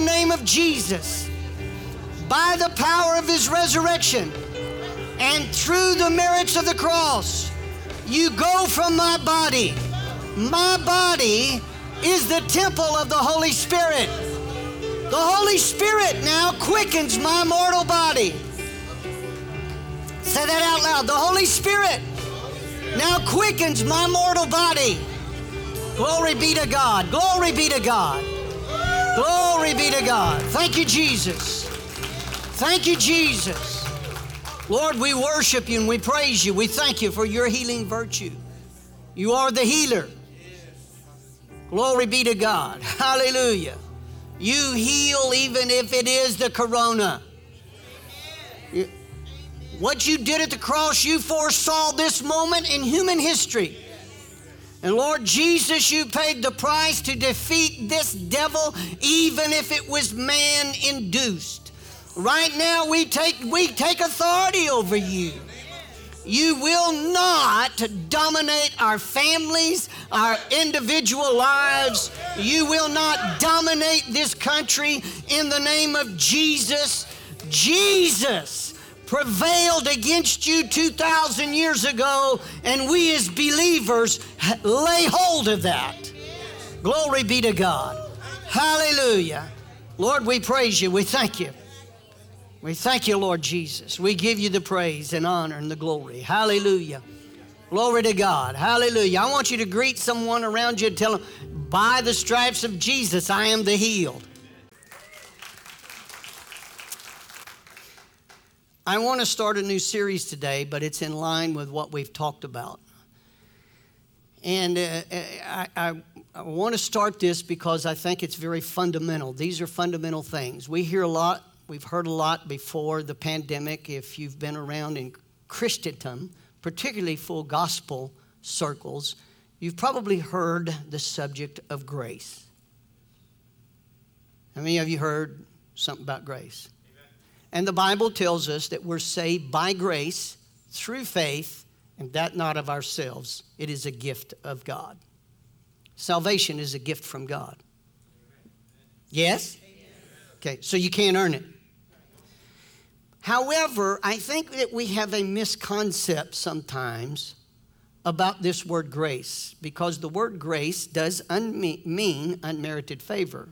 the name of Jesus, by the power of his resurrection, and through the merits of the cross, you go from my body. My body is the temple of the Holy Spirit. The Holy Spirit now quickens my mortal body. Say that out loud. The Holy Spirit now quickens my mortal body. Glory be to God. Glory be to God. Glory be to God. Thank you, Jesus. Thank you, Jesus. Lord, we worship you and we praise you. We thank you for your healing virtue. You are the healer. Glory be to God. Hallelujah. You heal even if it is the corona. What you did at the cross, you foresaw this moment in human history. And Lord Jesus, you paid the price to defeat this devil, even if it was man induced. Right now, we take, we take authority over you. You will not dominate our families, our individual lives. You will not dominate this country in the name of Jesus. Jesus prevailed against you 2,000 years ago, and we as believers lay hold of that. Glory be to God. Hallelujah. Lord, we praise you. We thank you. We thank you, Lord Jesus. We give you the praise and honor and the glory. Hallelujah. Glory to God. Hallelujah. I want you to greet someone around you and tell them, by the stripes of Jesus, I am the healed. I want to start a new series today, but it's in line with what we've talked about. And uh, I, I, I, want to start this because I think it's very fundamental. These are fundamental things. We hear a lot, we've heard a lot before the pandemic. If you've been around in Christendom, particularly full gospel circles, you've probably heard the subject of grace. How many of you heard something about grace? And the Bible tells us that we're saved by grace through faith, and that not of ourselves. It is a gift of God. Salvation is a gift from God. Yes? Okay, so you can't earn it. However, I think that we have a misconcept sometimes about this word grace because the word grace does mean unmerited favor.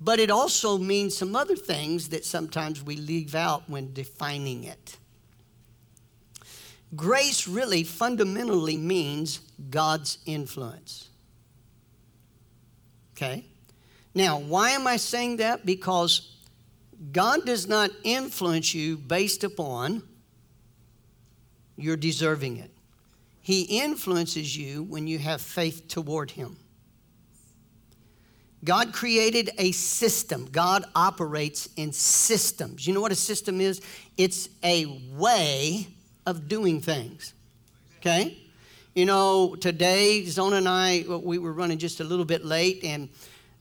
But it also means some other things that sometimes we leave out when defining it. Grace really fundamentally means God's influence. Okay? Now, why am I saying that? Because God does not influence you based upon your deserving it. He influences you when you have faith toward Him. God created a system. God operates in systems. You know what a system is? It's a way of doing things. Okay? You know, today, Zona and I, we were running just a little bit late, and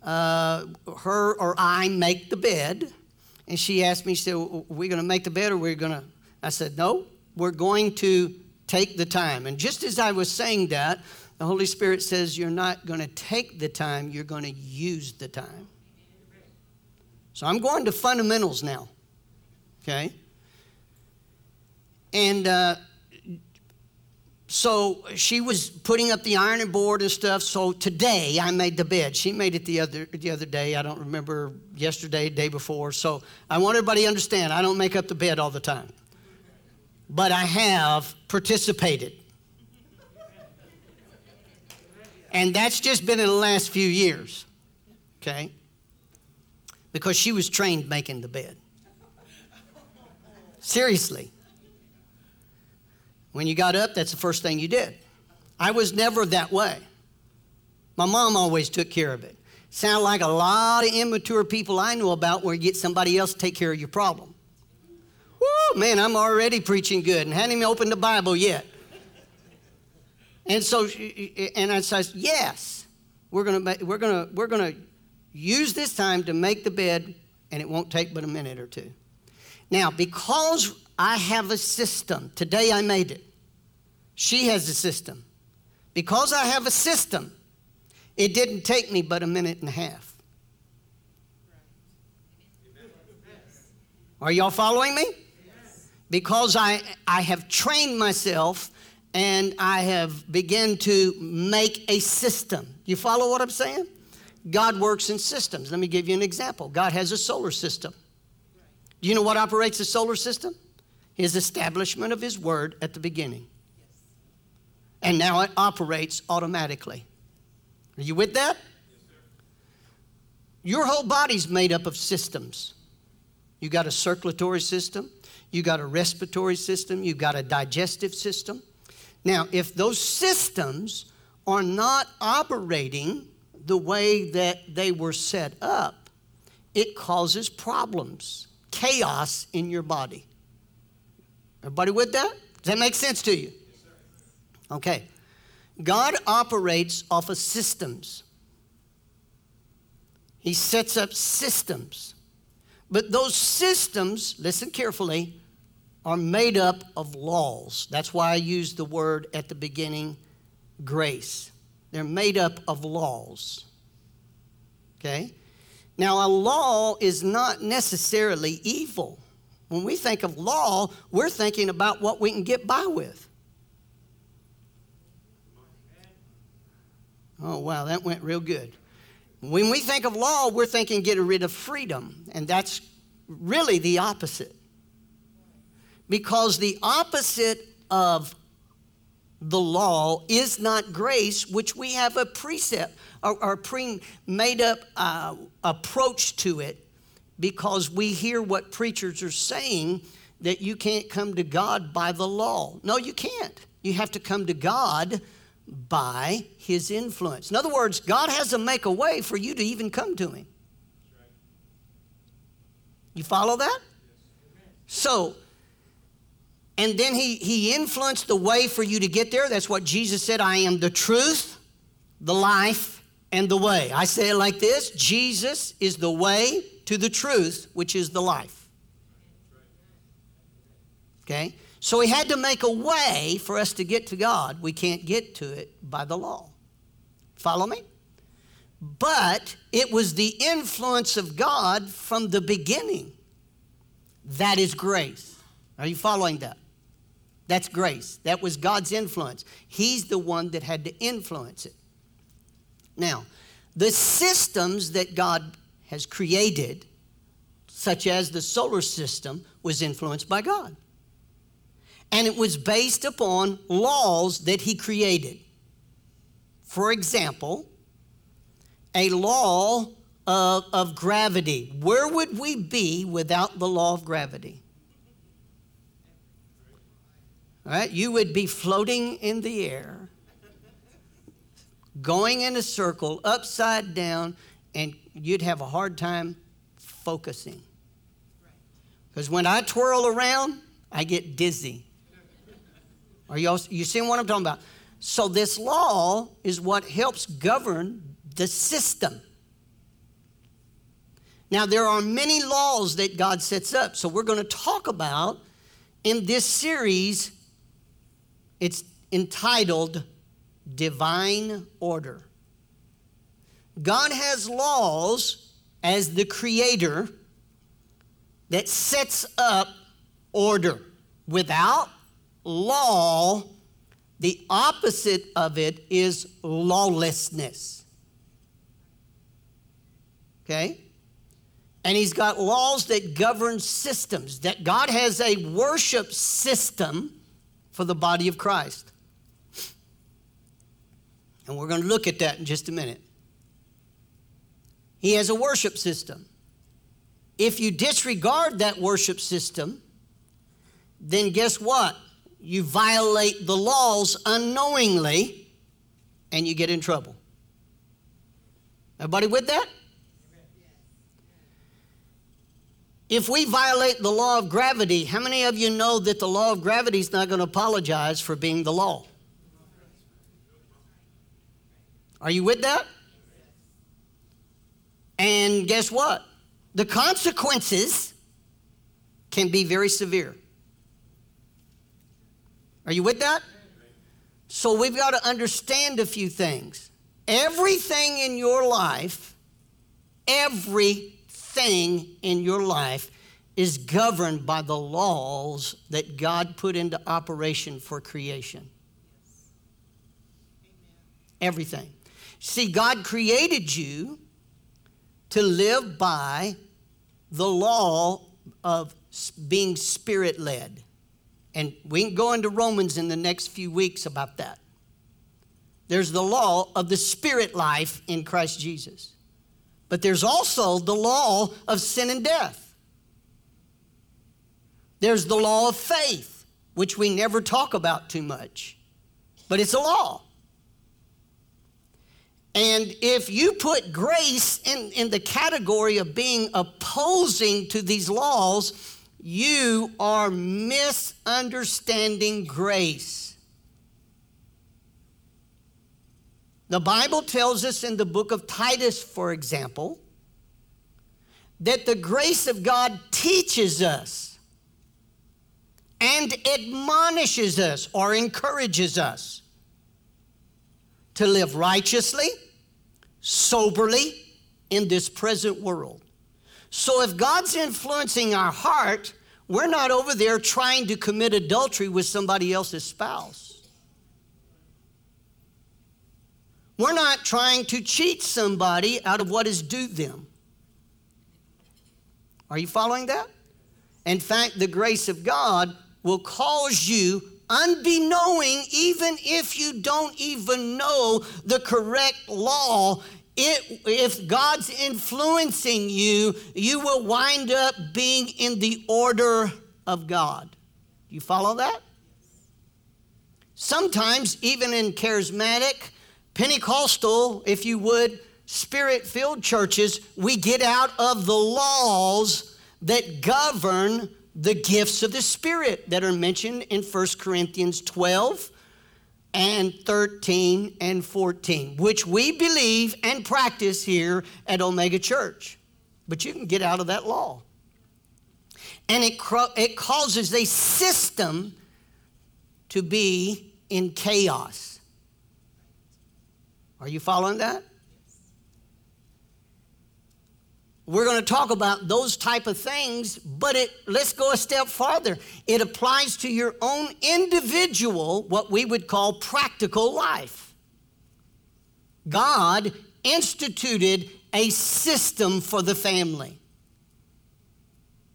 uh, her or I make the bed. And she asked me, she said, We're we going to make the bed or we're going to? I said, No, we're going to take the time. And just as I was saying that, the Holy Spirit says you're not going to take the time, you're going to use the time. So I'm going to fundamentals now. Okay? And uh, so she was putting up the ironing board and stuff. So today I made the bed. She made it the other the other day. I don't remember yesterday, day before. So I want everybody to understand I don't make up the bed all the time. But I have participated. And that's just been in the last few years, okay? Because she was trained making the bed. Seriously. When you got up, that's the first thing you did. I was never that way. My mom always took care of it. Sound like a lot of immature people I know about where you get somebody else to take care of your problem. Woo, man, I'm already preaching good and hadn't even opened the Bible yet. And so, and I says, yes, we're gonna, we're gonna, we're gonna use this time to make the bed, and it won't take but a minute or two. Now, because I have a system, today I made it. She has a system. Because I have a system, it didn't take me but a minute and a half. Are y'all following me? Yes. Because I, I have trained myself and I have begun to make a system. You follow what I'm saying? God works in systems. Let me give you an example. God has a solar system. Do you know what operates the solar system? His establishment of His Word at the beginning. And now it operates automatically. Are you with that? Your whole body's made up of systems. You got a circulatory system, you got a respiratory system, you got a digestive system. Now, if those systems are not operating the way that they were set up, it causes problems, chaos in your body. Everybody with that? Does that make sense to you? Okay. God operates off of systems. He sets up systems. But those systems, listen carefully, are made up of laws. That's why I used the word at the beginning grace. They're made up of laws. Okay? Now, a law is not necessarily evil. When we think of law, we're thinking about what we can get by with. Oh, wow, that went real good. When we think of law, we're thinking getting rid of freedom, and that's really the opposite. Because the opposite of the law is not grace, which we have a precept or, or pre made up uh, approach to it because we hear what preachers are saying that you can't come to God by the law. No, you can't. You have to come to God by his influence. In other words, God has to make a way for you to even come to him. You follow that? So, and then he, he influenced the way for you to get there. That's what Jesus said I am the truth, the life, and the way. I say it like this Jesus is the way to the truth, which is the life. Okay? So he had to make a way for us to get to God. We can't get to it by the law. Follow me? But it was the influence of God from the beginning. That is grace. Are you following that? That's grace. That was God's influence. He's the one that had to influence it. Now, the systems that God has created, such as the solar system, was influenced by God and it was based upon laws that he created. For example, a law of, of gravity. Where would we be without the law of gravity? You would be floating in the air, going in a circle, upside down, and you'd have a hard time focusing. Because when I twirl around, I get dizzy. Are you, you seeing what I'm talking about? So, this law is what helps govern the system. Now, there are many laws that God sets up. So, we're going to talk about in this series, it's entitled Divine Order. God has laws as the creator that sets up order. Without law, the opposite of it is lawlessness. Okay? And he's got laws that govern systems, that God has a worship system for the body of Christ. And we're going to look at that in just a minute. He has a worship system. If you disregard that worship system, then guess what? you violate the laws unknowingly and you get in trouble. Everybody with that? If we violate the law of gravity, how many of you know that the law of gravity is not going to apologize for being the law? Are you with that? And guess what? The consequences can be very severe. Are you with that? So we've got to understand a few things. Everything in your life, everything in your life is governed by the laws that God put into operation for creation. Everything. See, God created you to live by the law of being spirit led. And we can go into Romans in the next few weeks about that. There's the law of the spirit life in Christ Jesus. But there's also the law of sin and death. There's the law of faith, which we never talk about too much, but it's a law. And if you put grace in, in the category of being opposing to these laws, you are misunderstanding grace. The Bible tells us in the book of Titus, for example, that the grace of God teaches us and admonishes us or encourages us to live righteously, soberly in this present world. So if God's influencing our heart, we're not over there trying to commit adultery with somebody else's spouse. We're not trying to cheat somebody out of what is due them. Are you following that? In fact, the grace of God will cause you, unbeknowing, even if you don't even know the correct law, it, if God's influencing you, you will wind up being in the order of God. Do You follow that? Sometimes, even in charismatic, Pentecostal, if you would, spirit filled churches, we get out of the laws that govern the gifts of the Spirit that are mentioned in 1 Corinthians 12 and 13 and 14, which we believe and practice here at Omega Church. But you can get out of that law. And it, it causes a system to be in chaos. Are you following that? We're going to talk about those type of things, but it let's go a step farther. It applies to your own individual what we would call practical life. God instituted a system for the family.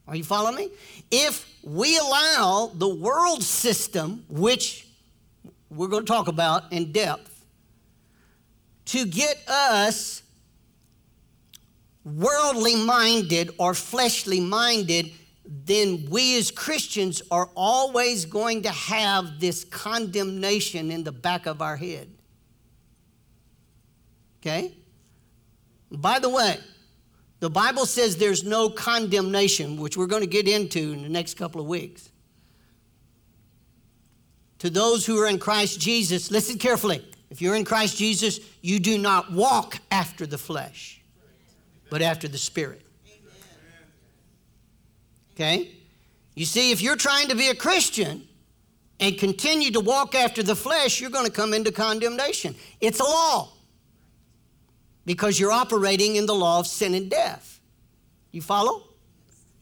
Are you following me? If we allow the world system, which we're going to talk about in depth, to get us worldly minded or fleshly minded, then we as Christians are always going to have this condemnation in the back of our head. Okay? By the way, the Bible says there's no condemnation, which we're going to get into in the next couple of weeks. To those who are in Christ Jesus, listen carefully. If you're in Christ Jesus, you do not walk after the flesh, but after the Spirit. Okay? You see, if you're trying to be a Christian and continue to walk after the flesh, you're going to come into condemnation. It's a law because you're operating in the law of sin and death. You follow?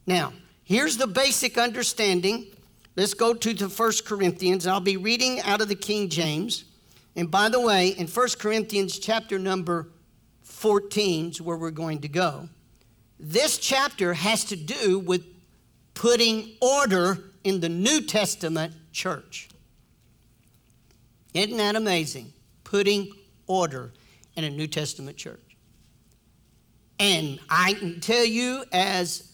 Now, here's the basic understanding. Let's go to the First Corinthians. I'll be reading out of the King James. And by the way, in 1 Corinthians chapter number 14 is where we're going to go. This chapter has to do with putting order in the New Testament church. Isn't that amazing? Putting order in a New Testament church. And I can tell you, as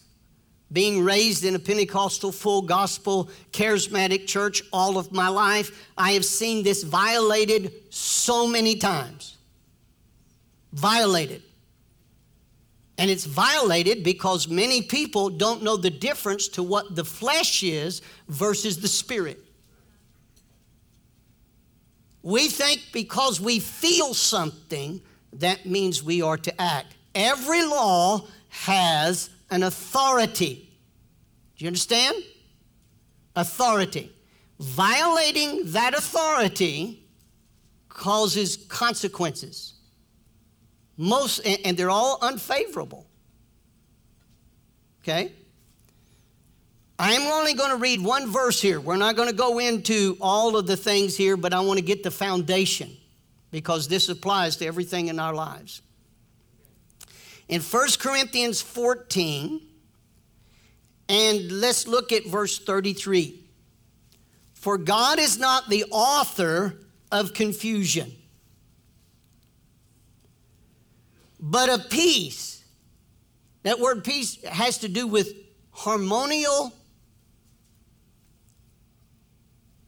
being raised in a Pentecostal, full gospel, charismatic church all of my life, I have seen this violated so many times. Violated. And it's violated because many people don't know the difference to what the flesh is versus the spirit. We think because we feel something, that means we are to act. Every law has an authority. Do you understand? Authority. Violating that authority causes consequences. Most, and they're all unfavorable. Okay? I'm only going to read one verse here. We're not going to go into all of the things here, but I want to get the foundation because this applies to everything in our lives. In 1 Corinthians 14, and let's look at verse 33. For God is not the author of confusion, but of peace. That word peace has to do with harmonial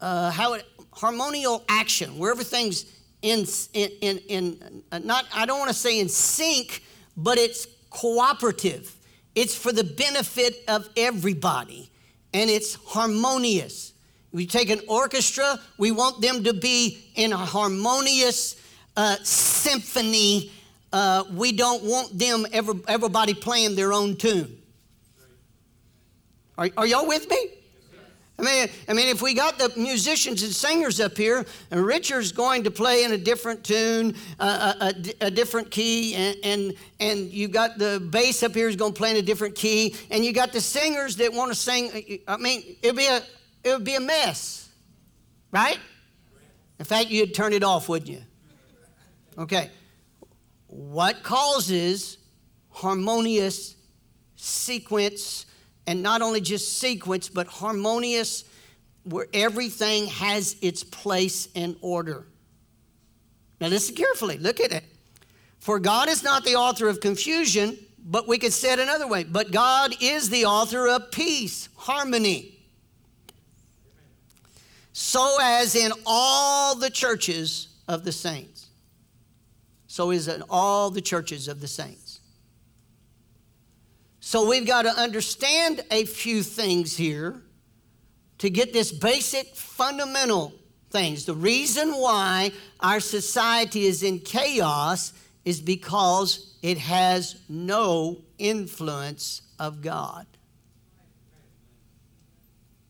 uh, how it, harmonial action, where everything's in, in, in, in not, I don't want to say in sync, but it's cooperative. It's for the benefit of everybody, and it's harmonious. We take an orchestra, we want them to be in a harmonious uh, symphony. Uh, we don't want them, ever, everybody playing their own tune. Are, are y'all with me? I mean, I mean, if we got the musicians and singers up here, and Richard's going to play in a different tune, uh, a, a, a, different key, and, and and you got the bass up here is going to play in a different key, and you got the singers that want to sing. I mean, it'd be a it would be a mess, right? In fact, you'd turn it off, wouldn't you? Okay. What causes harmonious sequence? And not only just sequence, but harmonious, where everything has its place and order. Now, listen carefully. Look at it. For God is not the author of confusion, but we could say it another way. But God is the author of peace, harmony. So as in all the churches of the saints. So is in all the churches of the saints. So we've got to understand a few things here to get this basic fundamental things. The reason why our society is in chaos is because it has no influence of God.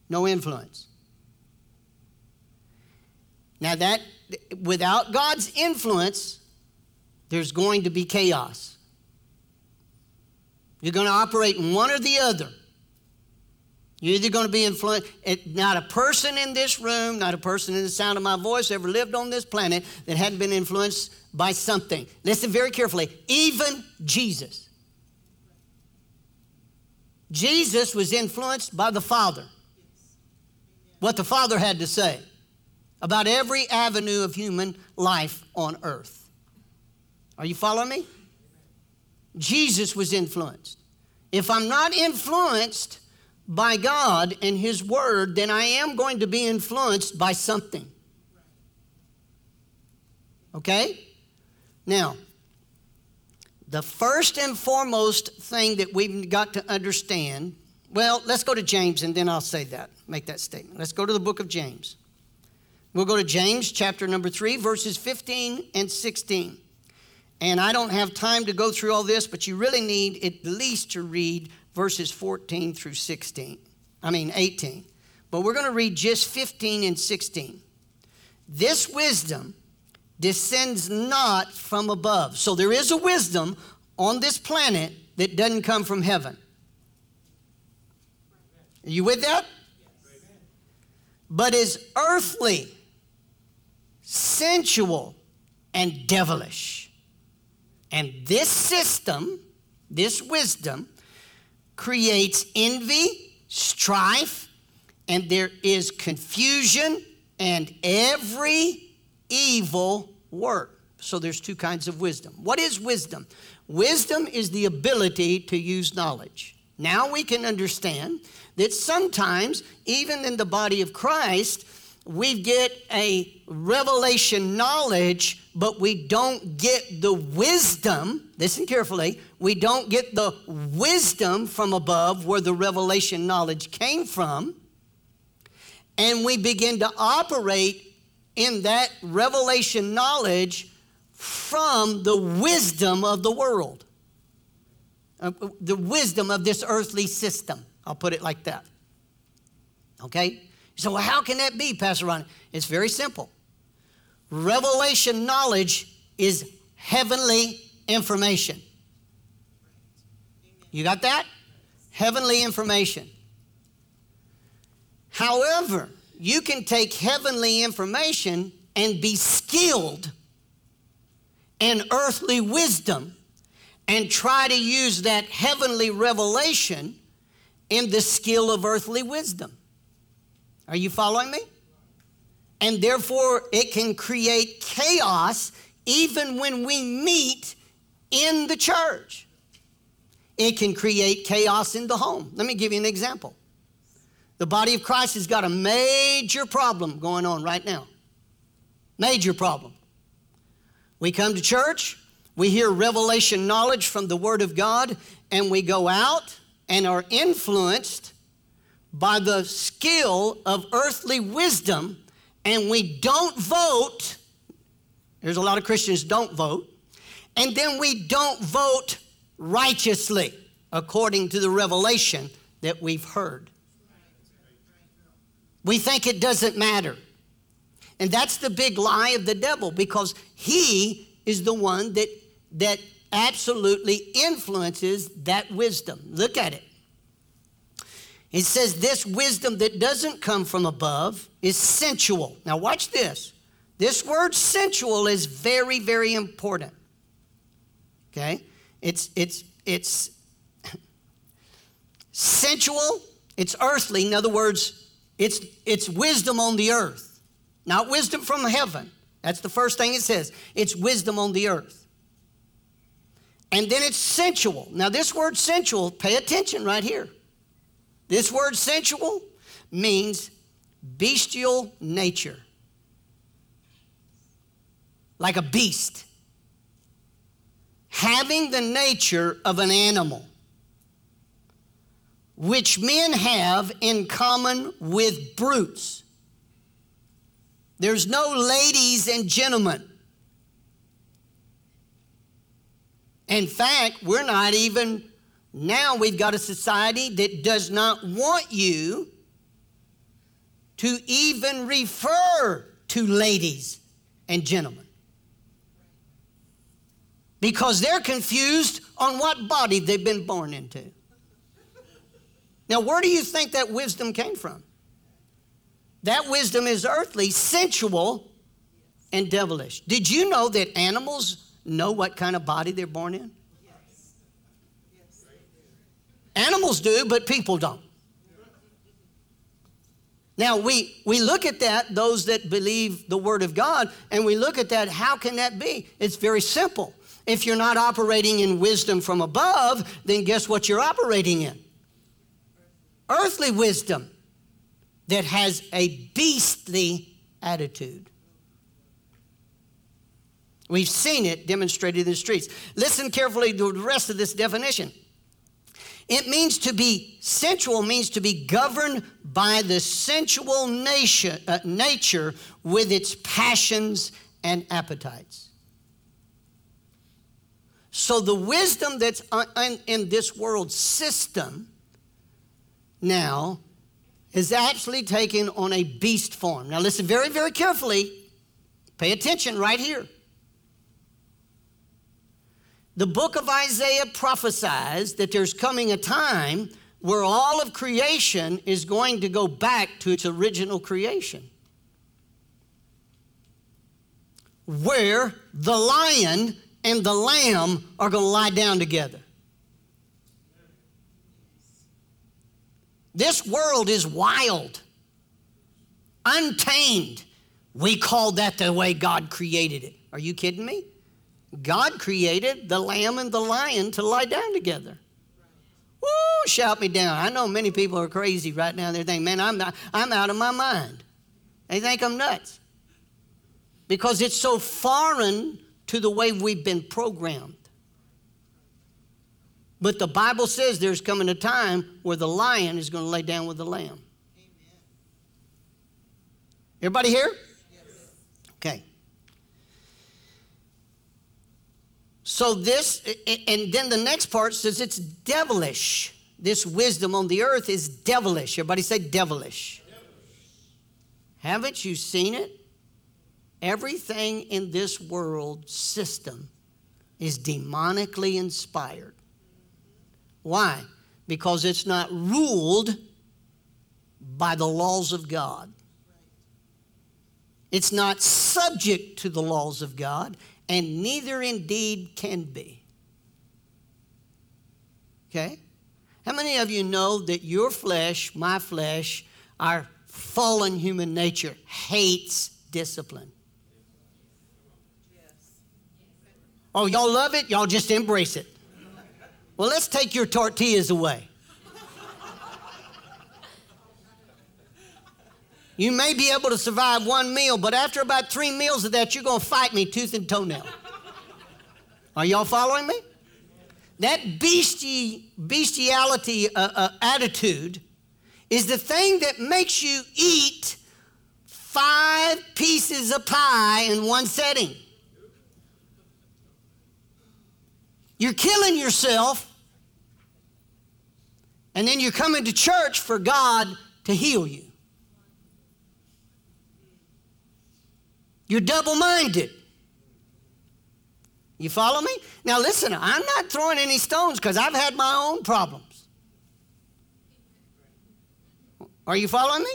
No influence. Now that without God's influence there's going to be chaos. You're going to operate in one or the other. You're either going to be influenced, not a person in this room, not a person in the sound of my voice ever lived on this planet that hadn't been influenced by something. Listen very carefully. Even Jesus. Jesus was influenced by the Father. What the Father had to say about every avenue of human life on earth. Are you following me? Jesus was influenced. If I'm not influenced by God and His Word, then I am going to be influenced by something. Okay? Now, the first and foremost thing that we've got to understand, well, let's go to James and then I'll say that, make that statement. Let's go to the book of James. We'll go to James chapter number 3, verses 15 and 16. And I don't have time to go through all this, but you really need at least to read verses 14 through 16. I mean, 18. But we're going to read just 15 and 16. This wisdom descends not from above. So there is a wisdom on this planet that doesn't come from heaven. Are you with that? But is earthly, sensual, and devilish. And this system, this wisdom, creates envy, strife, and there is confusion and every evil work. So there's two kinds of wisdom. What is wisdom? Wisdom is the ability to use knowledge. Now we can understand that sometimes, even in the body of Christ, we get a revelation knowledge, but we don't get the wisdom. Listen carefully. We don't get the wisdom from above where the revelation knowledge came from. And we begin to operate in that revelation knowledge from the wisdom of the world, uh, the wisdom of this earthly system. I'll put it like that. Okay? So, well, how can that be, Pastor Ron? It's very simple. Revelation knowledge is heavenly information. You got that? Heavenly information. However, you can take heavenly information and be skilled in earthly wisdom and try to use that heavenly revelation in the skill of earthly wisdom. Are you following me? And therefore, it can create chaos even when we meet in the church. It can create chaos in the home. Let me give you an example. The body of Christ has got a major problem going on right now. Major problem. We come to church, we hear revelation knowledge from the Word of God, and we go out and are influenced by the skill of earthly wisdom, and we don't vote. There's a lot of Christians don't vote. And then we don't vote righteously according to the revelation that we've heard. We think it doesn't matter. And that's the big lie of the devil because he is the one that, that absolutely influences that wisdom. Look at it. It says this wisdom that doesn't come from above is sensual. Now, watch this. This word sensual is very, very important. Okay? It's, it's, it's sensual, it's earthly. In other words, it's, it's wisdom on the earth, not wisdom from heaven. That's the first thing it says. It's wisdom on the earth. And then it's sensual. Now, this word sensual, pay attention right here. This word sensual means bestial nature, like a beast, having the nature of an animal, which men have in common with brutes. There's no ladies and gentlemen. In fact, we're not even now we've got a society that does not want you to even refer to ladies and gentlemen because they're confused on what body they've been born into. Now, where do you think that wisdom came from? That wisdom is earthly, sensual, and devilish. Did you know that animals know what kind of body they're born in? Animals do, but people don't. Now, we, we look at that, those that believe the Word of God, and we look at that, how can that be? It's very simple. If you're not operating in wisdom from above, then guess what you're operating in? Earthly wisdom that has a beastly attitude. We've seen it demonstrated in the streets. Listen carefully to the rest of this definition. It means to be sensual, means to be governed by the sensual nature, uh, nature with its passions and appetites. So the wisdom that's in this world system now is actually taken on a beast form. Now listen very, very carefully. Pay attention right here. The book of Isaiah prophesies that there's coming a time where all of creation is going to go back to its original creation. Where the lion and the lamb are going to lie down together. This world is wild, untamed. We call that the way God created it. Are you kidding me? God created the lamb and the lion to lie down together. Woo, shout me down. I know many people are crazy right now. They're thinking, man, I'm, I'm out of my mind. They think I'm nuts. Because it's so foreign to the way we've been programmed. But the Bible says there's coming a time where the lion is going to lay down with the lamb. Everybody here? Okay. So this, and then the next part says it's devilish. This wisdom on the earth is devilish. Everybody say devilish. devilish. Haven't you seen it? Everything in this world system is demonically inspired. Why? Because it's not ruled by the laws of God. It's not subject to the laws of God, and neither indeed can be. Okay? How many of you know that your flesh, my flesh, our fallen human nature hates discipline? Oh, y'all love it? Y'all just embrace it. Well, let's take your tortillas away. You may be able to survive one meal, but after about three meals of that, you're going to fight me tooth and toenail. Are y'all following me? That beastie, bestiality uh, uh, attitude is the thing that makes you eat five pieces of pie in one setting. You're killing yourself, and then you're coming to church for God to heal you. You're double minded. You follow me? Now, listen, I'm not throwing any stones because I've had my own problems. Are you following me?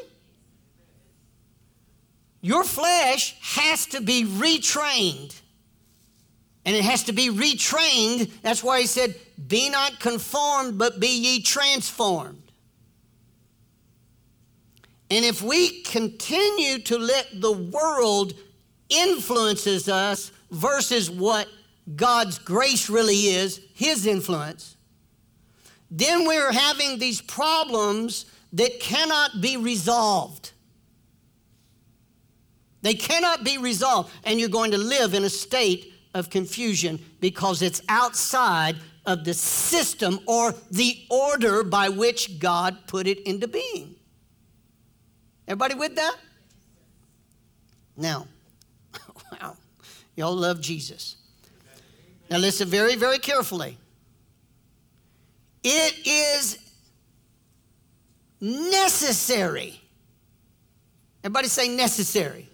Your flesh has to be retrained. And it has to be retrained. That's why he said, Be not conformed, but be ye transformed. And if we continue to let the world influences us versus what God's grace really is, His influence, then we're having these problems that cannot be resolved. They cannot be resolved, and you're going to live in a state of confusion because it's outside of the system or the order by which God put it into being. Everybody with that? Now, wow, y'all love Jesus. Now, listen very, very carefully. It is necessary. Everybody say necessary.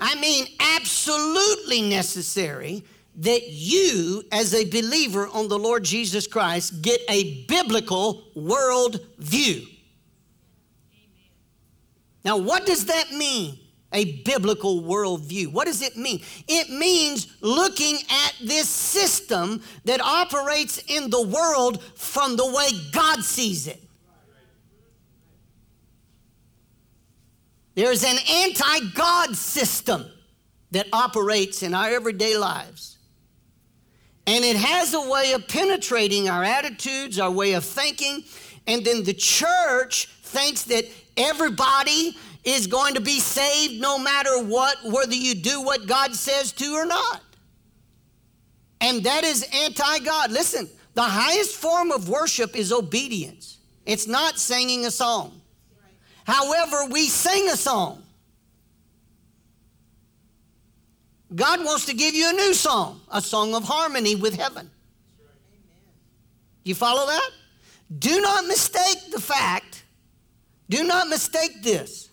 I mean, absolutely necessary that you, as a believer on the Lord Jesus Christ, get a biblical world view. Now, what does that mean? A biblical worldview. What does it mean? It means looking at this system that operates in the world from the way God sees it. There's an anti God system that operates in our everyday lives. And it has a way of penetrating our attitudes, our way of thinking. And then the church thinks that everybody is going to be saved no matter what, whether you do what God says to or not. And that is anti God. Listen, the highest form of worship is obedience, it's not singing a song. However, we sing a song. God wants to give you a new song, a song of harmony with heaven. You follow that? Do not mistake the fact, do not mistake this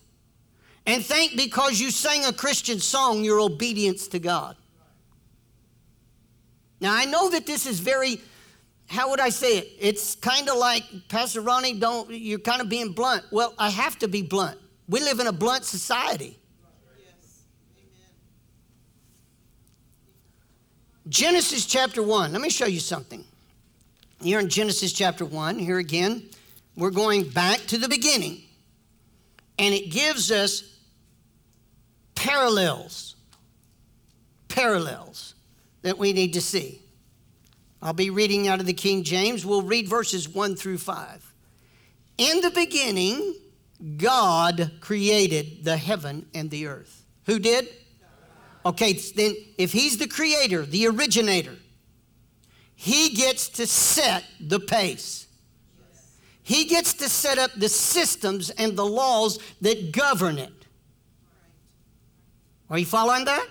and think because you sang a Christian song, your obedience to God. Now, I know that this is very, how would I say it? It's kind of like, Pastor Ronnie, don't, you're kind of being blunt. Well, I have to be blunt. We live in a blunt society. Genesis chapter 1. Let me show you something. Here in Genesis chapter 1, here again, we're going back to the beginning. And it gives us parallels, parallels that we need to see. I'll be reading out of the King James. We'll read verses 1 through 5. In the beginning, God created the heaven and the earth. Who did? Okay, then if He's the creator, the originator, He gets to set the pace. He gets to set up the systems and the laws that govern it. Are you following that?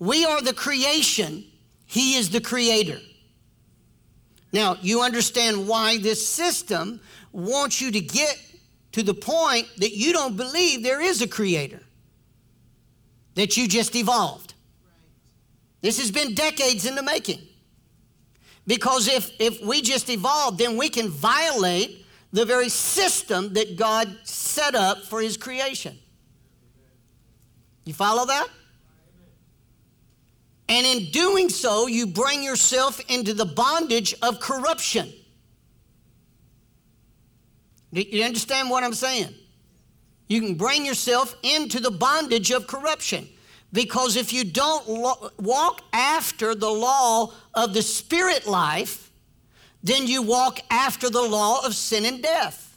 We are the creation, He is the creator. Now, you understand why this system wants you to get to the point that you don't believe there is a creator, that you just evolved. This has been decades in the making. Because if, if we just evolved, then we can violate the very system that God set up for his creation. You follow that? And in doing so, you bring yourself into the bondage of corruption. You understand what I'm saying? You can bring yourself into the bondage of corruption. Because if you don't lo- walk after the law of the spirit life, then you walk after the law of sin and death.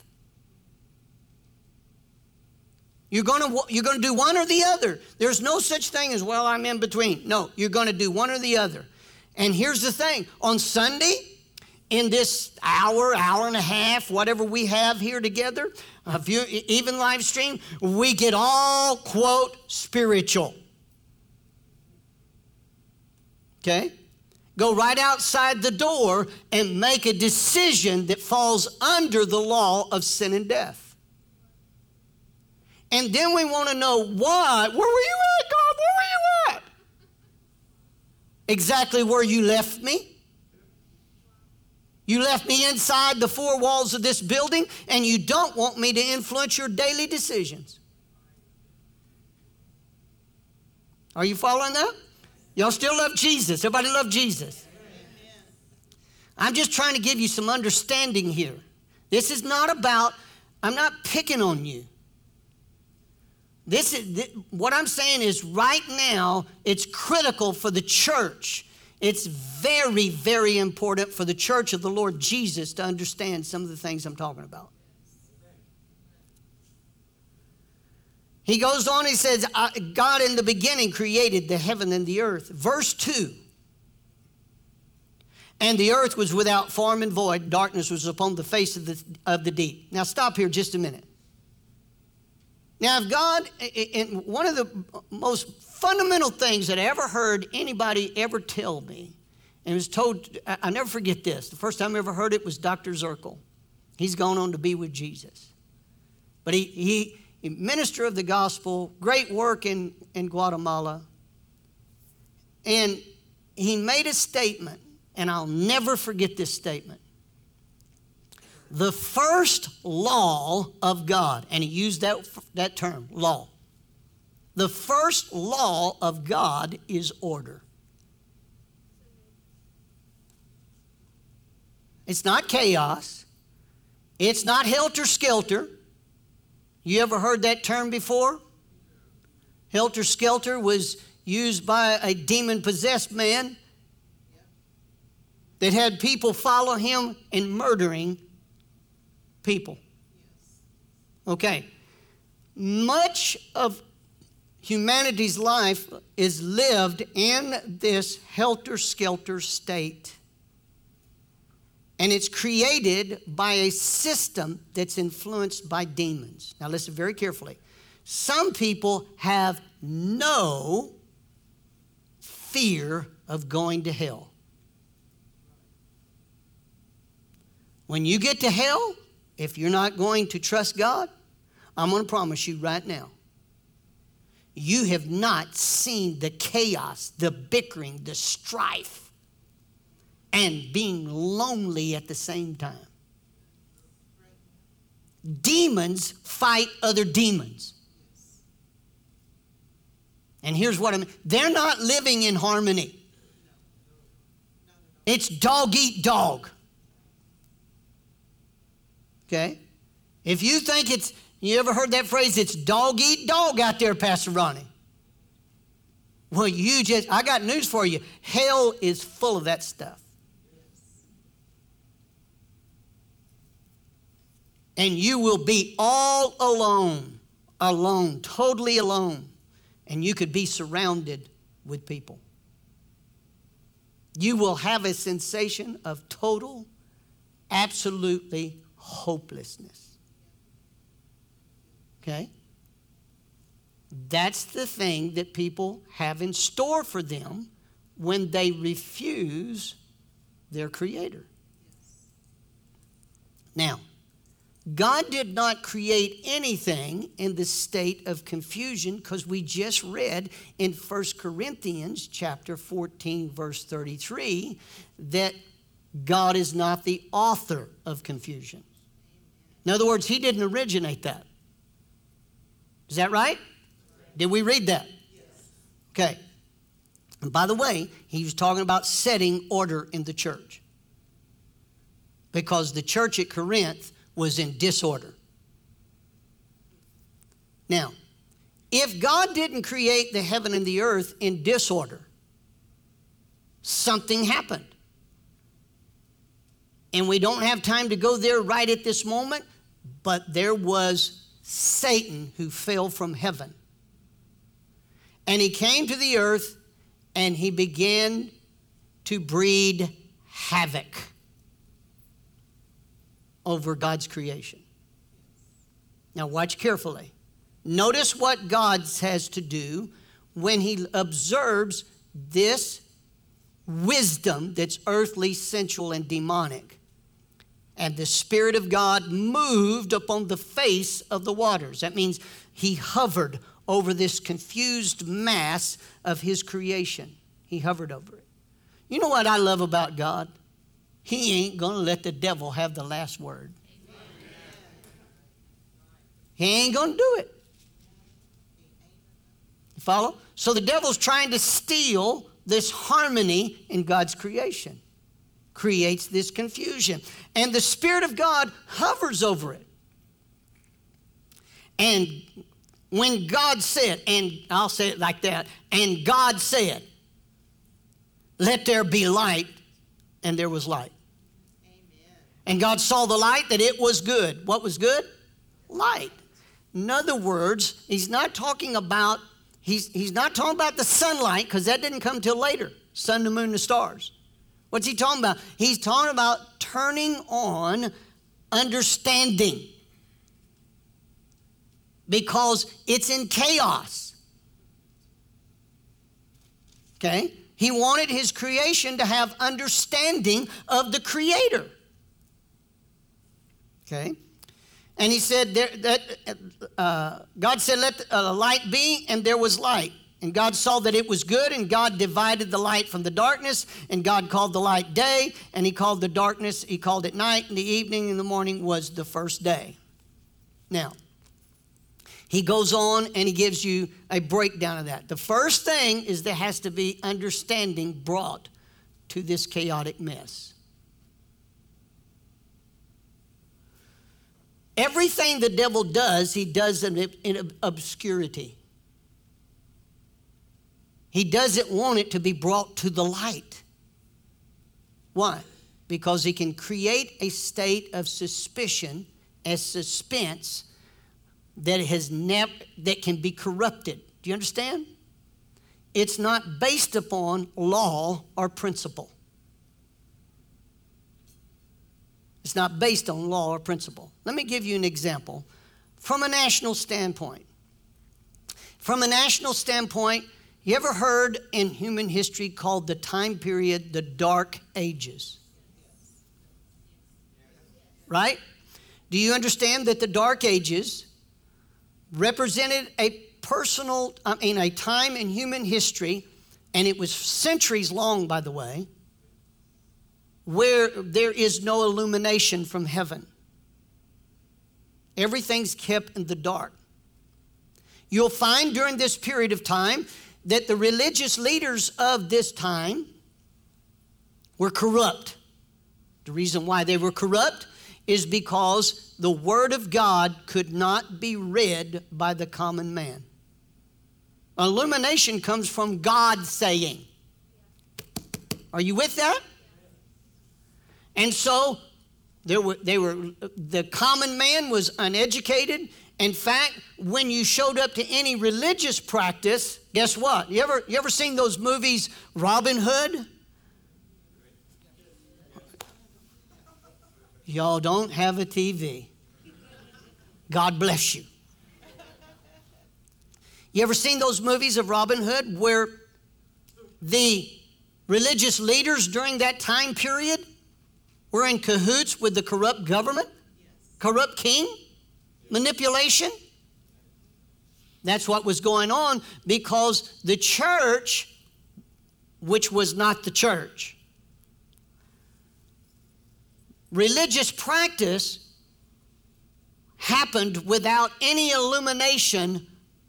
You're going to you're to do one or the other. There's no such thing as well I'm in between. No, you're going to do one or the other. And here's the thing, on Sunday in this hour, hour and a half, whatever we have here together, even live stream, we get all quote spiritual. Okay? Go right outside the door and make a decision that falls under the law of sin and death. And then we want to know why. Where were you at, God? Where were you at? Exactly where you left me. You left me inside the four walls of this building, and you don't want me to influence your daily decisions. Are you following that? Y'all still love Jesus? Everybody love Jesus? I'm just trying to give you some understanding here. This is not about, I'm not picking on you. This is what I'm saying is right now, it's critical for the church. It's very, very important for the church of the Lord Jesus to understand some of the things I'm talking about. He goes on, he says, God in the beginning created the heaven and the earth. Verse 2 And the earth was without form and void, darkness was upon the face of the, of the deep. Now, stop here just a minute. Now, if God, in one of the most fundamental things that I ever heard anybody ever tell me, and was told, I never forget this. The first time I ever heard it was Dr. Zirkle. He's gone on to be with Jesus. But he, he, minister of the gospel, great work in, in Guatemala. And he made a statement, and I'll never forget this statement. The first law of God, and he used that, that term, law. The first law of God is order. It's not chaos. It's not helter skelter. You ever heard that term before? Helter skelter was used by a demon possessed man that had people follow him in murdering people. Okay. Much of humanity's life is lived in this helter skelter state. And it's created by a system that's influenced by demons. Now, listen very carefully. Some people have no fear of going to hell. When you get to hell, if you're not going to trust God, I'm going to promise you right now, you have not seen the chaos, the bickering, the strife and being lonely at the same time. Demons fight other demons. And here's what I mean they're not living in harmony. It's dog eat dog. Okay? If you think it's, you ever heard that phrase, it's dog eat dog out there, Pastor Ronnie? Well, you just, I got news for you. Hell is full of that stuff. and you will be all alone, alone, totally alone, and you could be surrounded with people. You will have a sensation of total, absolutely hopelessness. Okay? That's the thing that people have in store for them when they refuse their Creator. Now, God did not create anything in the state of confusion because we just read in 1 Corinthians chapter 14 verse 33 that God is not the author of confusion. In other words, he didn't originate that. Is that right? Did we read that? Okay. And by the way, he was talking about setting order in the church. Because the church at Corinth was in disorder. Now, if God didn't create the heaven and the earth in disorder, something happened. And we don't have time to go there right at this moment, but there was Satan who fell from heaven. And he came to the earth and he began to breed havoc over God's creation. Now, watch carefully. Notice what God has to do when he observes this wisdom that's earthly, sensual, and demonic. And the Spirit of God moved upon the face of the waters. That means he hovered over this confused mass of his creation. He hovered over it. You know what I love about God? He ain't going to let the devil have the last word. He ain't going to do it. Follow? So the devil's trying to steal this harmony in God's creation, creates this confusion. And the Spirit of God hovers over it. And when God said, and I'll say it like that, and God said, let there be light, and there was light. Amen. And God saw the light that it was good. What was good? Light. In other words, he's not talking about he's, he's not talking about the sunlight because that didn't come till later. Sun, the moon, the stars. What's he talking about? He's talking about turning on understanding because it's in chaos. Okay? He wanted his creation to have understanding of the Creator. Okay? And he said there, that uh, God said, "Let uh, light be," and there was light. And God saw that it was good, and God divided the light from the darkness, and God called the light day, and He called the darkness, He called it night, and the evening and the morning was the first day. Now, he goes on and he gives you a breakdown of that. The first thing is there has to be understanding brought to this chaotic mess. Everything the devil does, he does in, obscurity. He doesn't want it to be brought to the light. Why? Because he can create a state of suspicion as suspense that has never that can be corrupted. Do you understand? It's not based upon law or principle. It's not based on law or principle. Let me give you an example from a national standpoint. From a national standpoint, you ever heard in human history called the time period the Dark Ages? Right? Do you understand that the Dark Ages represented a personal, I mean, a time in human history, and it was centuries long, by the way, where there is no illumination from heaven. Everything's kept in the dark. You'll find during this period of time that the religious leaders of this time were corrupt. The reason why they were corrupt is because the Word of God could not be read by the common man. Illumination comes from God saying. Are you with that? And so there were, they were, the common man was uneducated. In fact, when you showed up to any religious practice, guess what? You ever, you ever seen those movies, Robin Hood? Y'all don't have a TV. God bless you. You ever seen those movies of Robin Hood where the religious leaders during that time period were in cahoots with the corrupt government, corrupt king, manipulation? That's what was going on because the church, which was not the church, religious practice happened without any illumination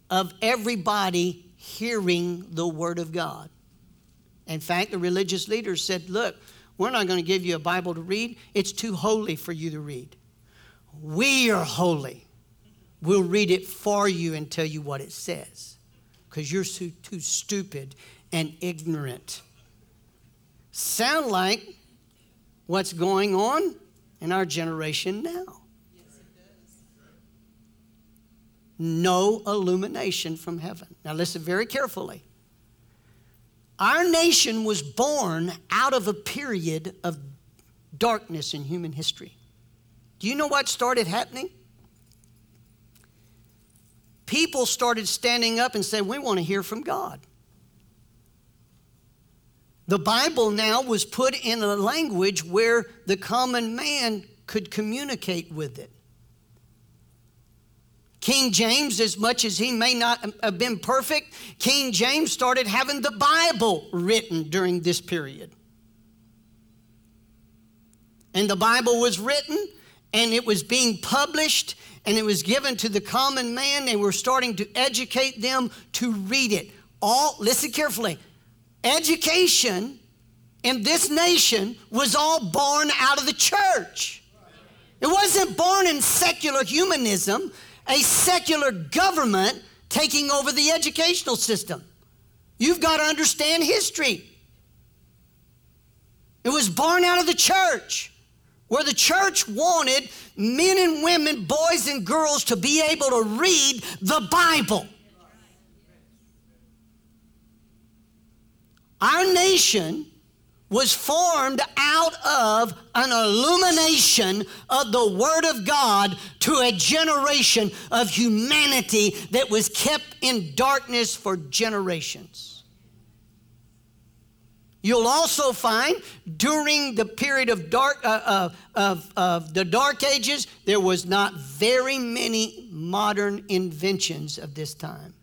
of everybody hearing the Word of God. In fact, the religious leaders said, Look, we're not going to give you a Bible to read, it's too holy for you to read. We are holy. We'll read it for you and tell you what it says because you're too, too stupid and ignorant. Sound like what's going on in our generation now. no illumination from heaven. Now, listen very carefully. Our nation was born out of a period of darkness in human history. Do you know what started happening? People started standing up and saying, We want to hear from God. The Bible now was put in a language where the common man could communicate with it. King James, as much as he may not have been perfect, King James started having the Bible written during this period. And the Bible was written and it was being published and it was given to the common man. They were starting to educate them to read it. All, listen carefully, education in this nation was all born out of the church. It wasn't born in secular humanism, a secular government taking over the educational system. You've got to understand history. It was born out of the church, where the church wanted men and women, boys and girls to be able to read the Bible. Our nation was formed out of an illumination of the Word of God to a generation of humanity that was kept in darkness for generations. You'll also find during the period of dark uh, uh, of, of the dark ages, there was not very many modern inventions of this time.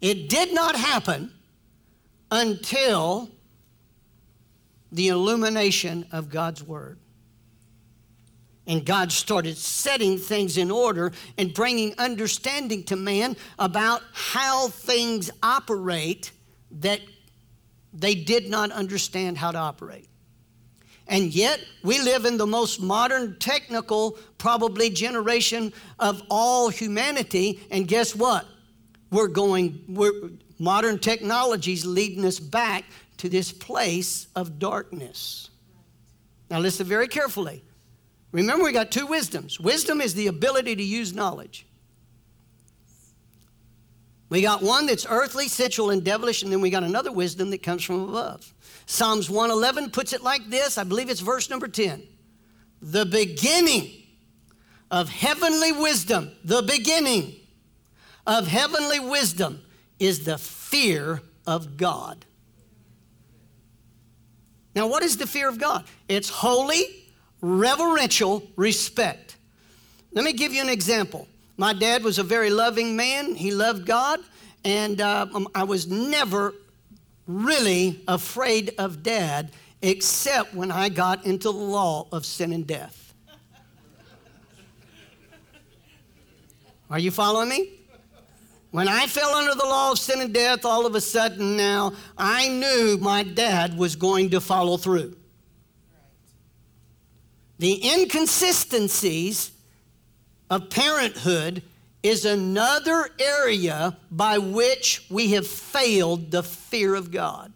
It did not happen until the illumination of God's Word. And God started setting things in order and bringing understanding to man about how things operate that they did not understand how to operate. And yet, we live in the most modern, technical, probably generation of all humanity. And guess what? We're going, we're, Modern technologies leading us back to this place of darkness. Now, listen very carefully. Remember, we got two wisdoms. Wisdom is the ability to use knowledge. We got one that's earthly, sensual, and devilish, and then we got another wisdom that comes from above. Psalms 111 puts it like this I believe it's verse number 10. The beginning of heavenly wisdom, the beginning of heavenly wisdom is the fear of God. Now, what is the fear of God? It's holy, reverential respect. Let me give you an example. My dad was a very loving man, he loved God, and uh, um, I was never really afraid of dad except when I got into the law of sin and death. Are you following me? When I fell under the law of sin and death, all of a sudden now, I knew my dad was going to follow through. The inconsistencies of parenthood is another area by which we have failed the fear of God.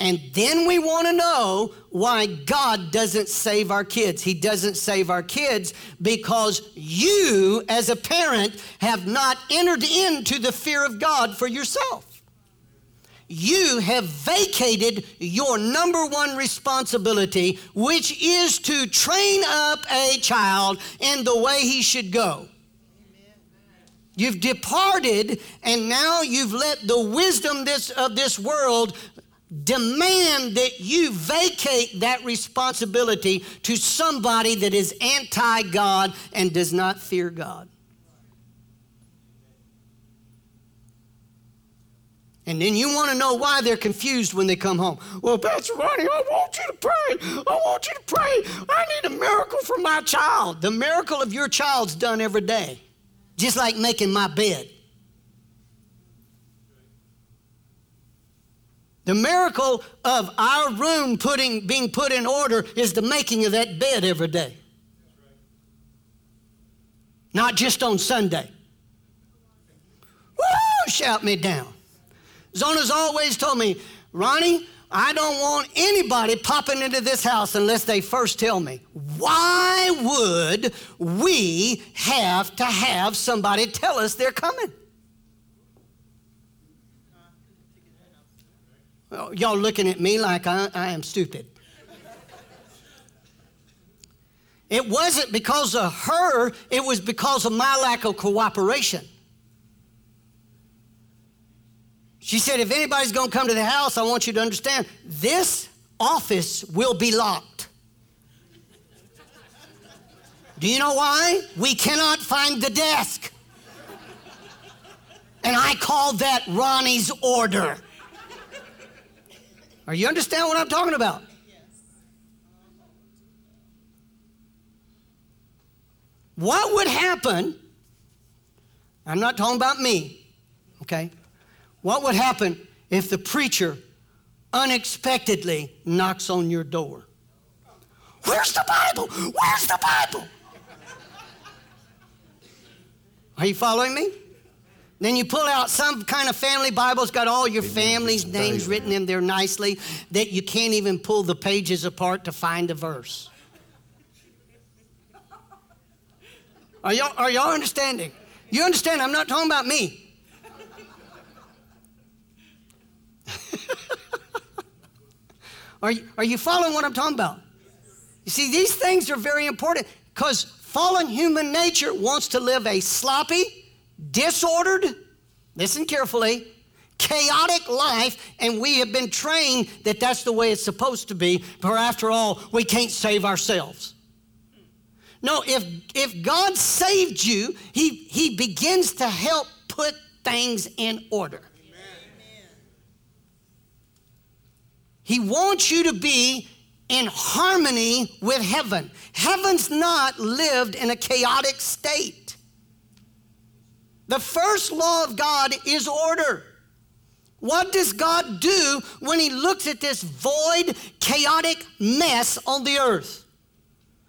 And then we want to know why God doesn't save our kids. He doesn't save our kids because you, as a parent, have not entered into the fear of God for yourself. You have vacated your number one responsibility, which is to train up a child in the way he should go. You've departed, and now you've let the wisdom this, of this world demand that you vacate that responsibility to somebody that is anti God and does not fear God. And then you want to know why they're confused when they come home. Well, Pastor Ronnie, I want you to pray. I want you to pray. I need a miracle for my child. The miracle of your child's done every day, just like making my bed. The miracle of our room putting, being put in order is the making of that bed every day. Not just on Sunday. Woo! Shout me down. Zona's always told me, Ronnie, I don't want anybody popping into this house unless they first tell me. Why would we have to have somebody tell us they're coming? Well, y'all looking at me like I, I am stupid. It wasn't because of her, it was because of my lack of cooperation. She said, if anybody's gonna come to the house, I want you to understand this office will be locked. Do you know why? We cannot find the desk. And I call that Ronnie's order. Are you understand what I'm talking about? What would happen? I'm not talking about me, okay? What would happen if the preacher unexpectedly knocks on your door? Where's the Bible? Where's the Bible? Are you following me? Then you pull out some kind of family Bible, it's got all your family's names written in there nicely that you can't even pull the pages apart to find a verse. Are y'all, are y'all understanding? You understand? I'm not talking about me. are, you, are you following what I'm talking about? You see, these things are very important because fallen human nature wants to live a sloppy, disordered, listen carefully, chaotic life, and we have been trained that that's the way it's supposed to be. But after all, we can't save ourselves. No, if, if God saved you, he, he begins to help put things in order. He wants you to be in harmony with heaven. Heaven's not lived in a chaotic state. The first law of God is order. What does God do when He looks at this void, chaotic mess on the earth?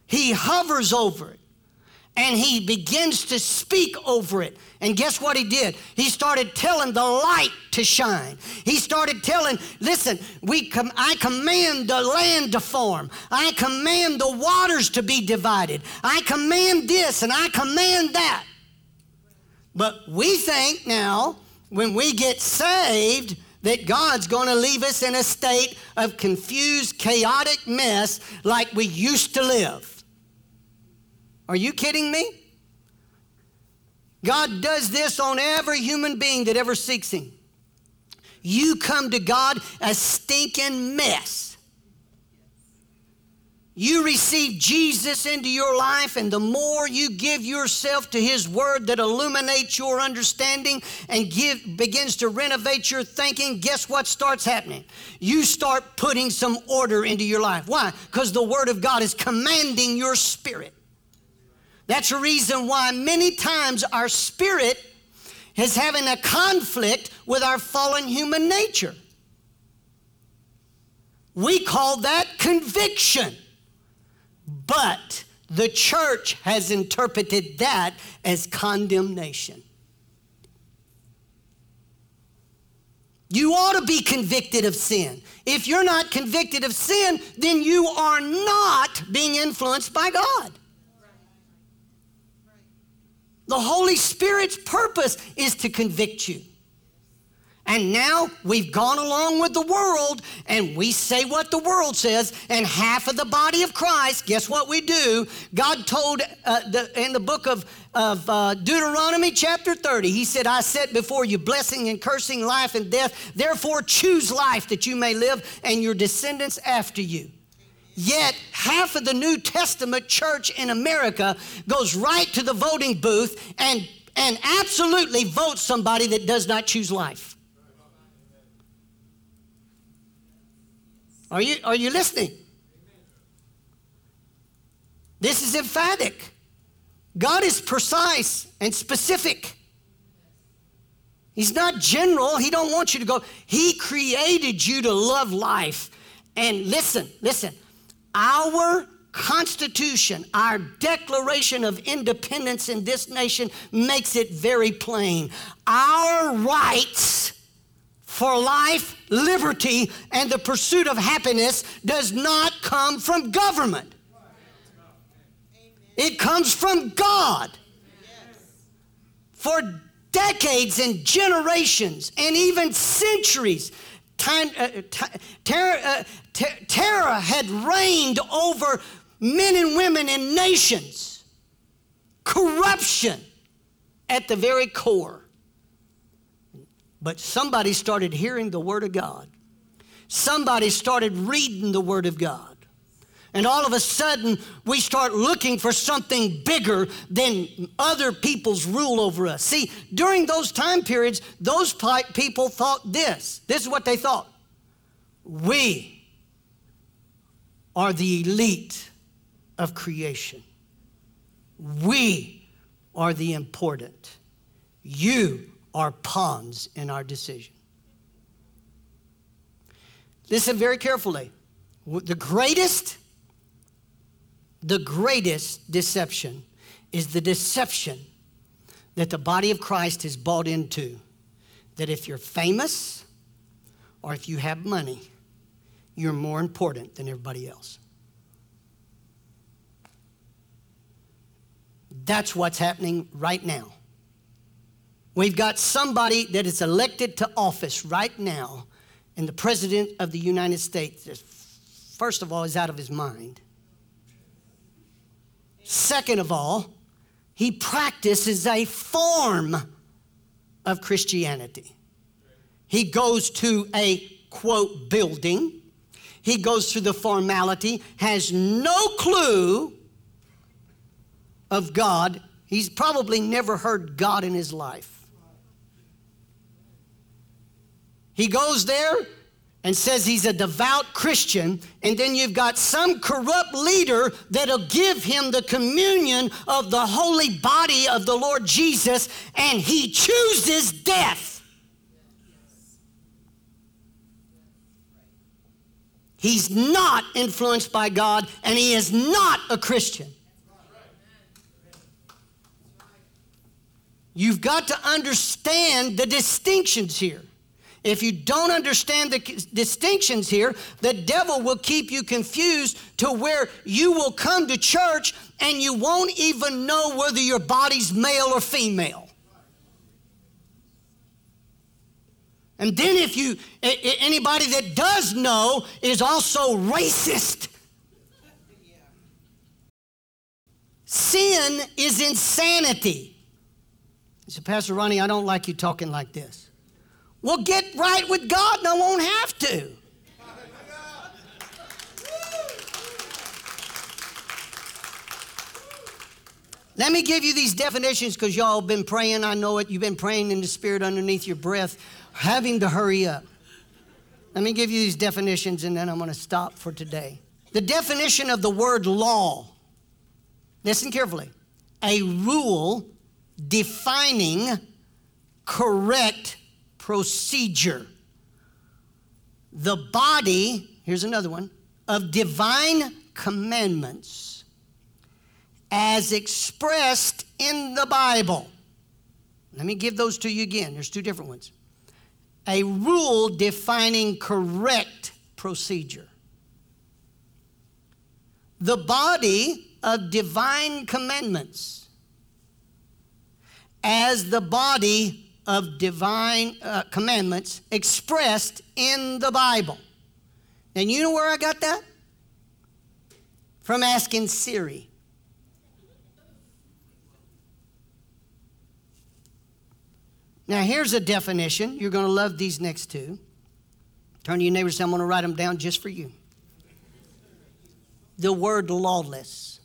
He hovers over it and he begins to speak over it. And guess what he did? He started telling the light to shine. He started telling, listen, we com- I command the land to form. I command the waters to be divided. I command this and I command that. But we think now, when we get saved, that God's going to leave us in a state of confused, chaotic mess like we used to live. Are you kidding me? God does this on every human being that ever seeks Him. You come to God a stinking mess. You receive Jesus into your life, and the more you give yourself to His Word that illuminates your understanding and give, begins to renovate your thinking, guess what starts happening? You start putting some order into your life. Why? Because the Word of God is commanding your spirit. That's a reason why many times our spirit is having a conflict with our fallen human nature. We call that conviction. But the church has interpreted that as condemnation. You ought to be convicted of sin. If you're not convicted of sin, then you are not being influenced by God. The Holy Spirit's purpose is to convict you. And now we've gone along with the world and we say what the world says, and half of the body of Christ, guess what we do? God told uh, the, in the book of, of uh, Deuteronomy, chapter 30, He said, I set before you blessing and cursing, life and death. Therefore, choose life that you may live and your descendants after you. Yet, half of the New Testament church in America goes right to the voting booth and, and absolutely votes somebody that does not choose life. Are you, are you listening? This is emphatic. God is precise and specific. He's not general. He don't want you to go. He created you to love life. And listen, listen. Our Constitution, our Declaration of Independence in this nation makes it very plain. Our rights for life, liberty, and the pursuit of happiness does not come from government. It comes from God. For decades and generations and even centuries, time, uh, t- terror, uh, t- terror had reigned over men and women in nations. Corruption at the very core. But somebody started hearing the Word of God. Somebody started reading the Word of God. And all of a sudden, we start looking for something bigger than other people's rule over us. See, during those time periods, those people thought this. This is what they thought. We are the elite of creation. We are the important. You are pawns in our decision. Listen very carefully. The greatest the greatest deception is the deception that the body of Christ is bought into. That if you're famous or if you have money, you're more important than everybody else. That's what's happening right now. We've got somebody that is elected to office right now, and the President of the United States, first of all, is out of his mind. Second of all, he practices a form of Christianity. He goes to a quote building, he goes through the formality, has no clue of God. He's probably never heard God in his life. He goes there, and says he's a devout Christian, and then you've got some corrupt leader that'll give him the communion of the holy body of the Lord Jesus, and he chooses death. He's not influenced by God, and he is not a Christian. You've got to understand the distinctions here. If you don't understand the distinctions here, the devil will keep you confused to where you will come to church and you won't even know whether your body's male or female. And then if you anybody that does know is also racist. Sin is insanity. So Pastor Ronnie, I don't like you talking like this. Well, get right with God and I won't have to. Let me give you these definitions because y'all have been praying. I know it. You've been praying in the spirit underneath your breath, having to hurry up. Let me give you these definitions and then I'm going to stop for today. The definition of the word law, listen carefully a rule defining correct procedure. The body, here's another one, of divine commandments as expressed in the Bible. Let me give those to you again. There's two different ones. A rule defining correct procedure. The body of divine commandments as the body of divine uh, commandments expressed in the Bible. And you know where I got that? From asking Siri. Now, here's a definition. You're going to love these next two. Turn to your neighbor and say, I'm going to write them down just for you. The word lawless.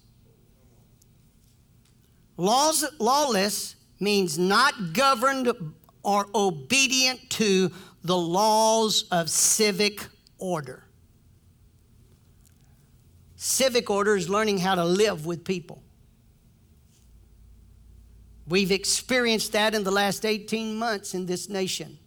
Laws, lawless means not governed or obedient to the laws of civic order. Civic order is learning how to live with people. We've experienced that in the last 18 months in this nation.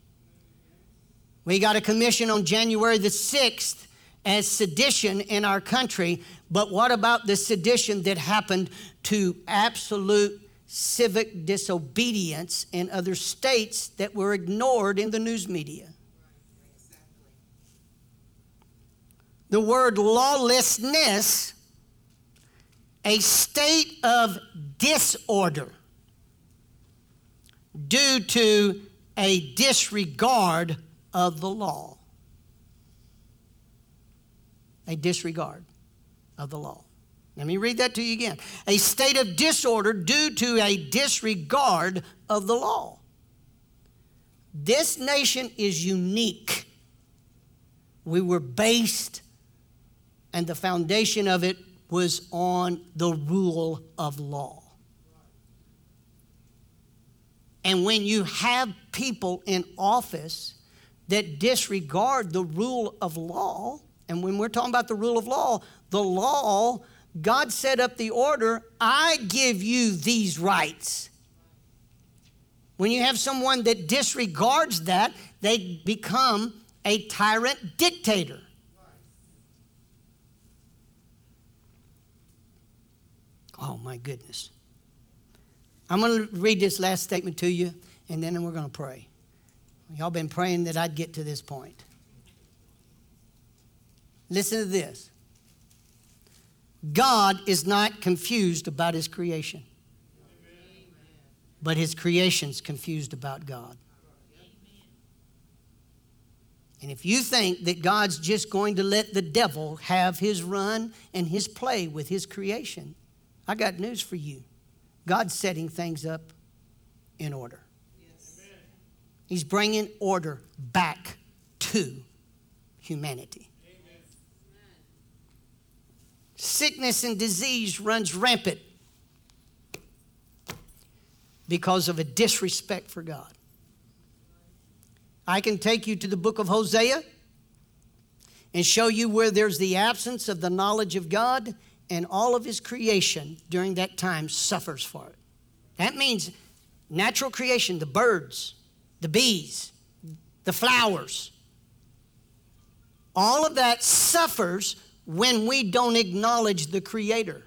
We got a commission on January the 6th as sedition in our country, but what about the sedition that happened to absolute civic disobedience in other states that were ignored in the news media? The word lawlessness, a state of disorder due to a disregard of the law. A disregard of the law. Let me read that to you again. A state of disorder due to a disregard of the law. This nation is unique. We were based, and the foundation of it was on the rule of law. And when you have people in office that disregard the rule of law, and when we're talking about the rule of law, the law, God set up the order I give you these rights. When you have someone that disregards that, they become a tyrant dictator. Oh my goodness. I'm going to read this last statement to you, and then we're going to pray. Y'all been praying that I'd get to this point. Listen to this God is not confused about his creation, but his creation's confused about God. And if you think that God's just going to let the devil have his run and his play with his creation, I got news for you. God's setting things up in order. Yes. He's bringing order back to humanity. Amen. Sickness and disease runs rampant because of a disrespect for God. I can take you to the book of Hosea and show you where there's the absence of the knowledge of God and all of his creation during that time suffers for it. That means natural creation, the birds, the bees, the flowers, all of that suffers when we don't acknowledge the Creator.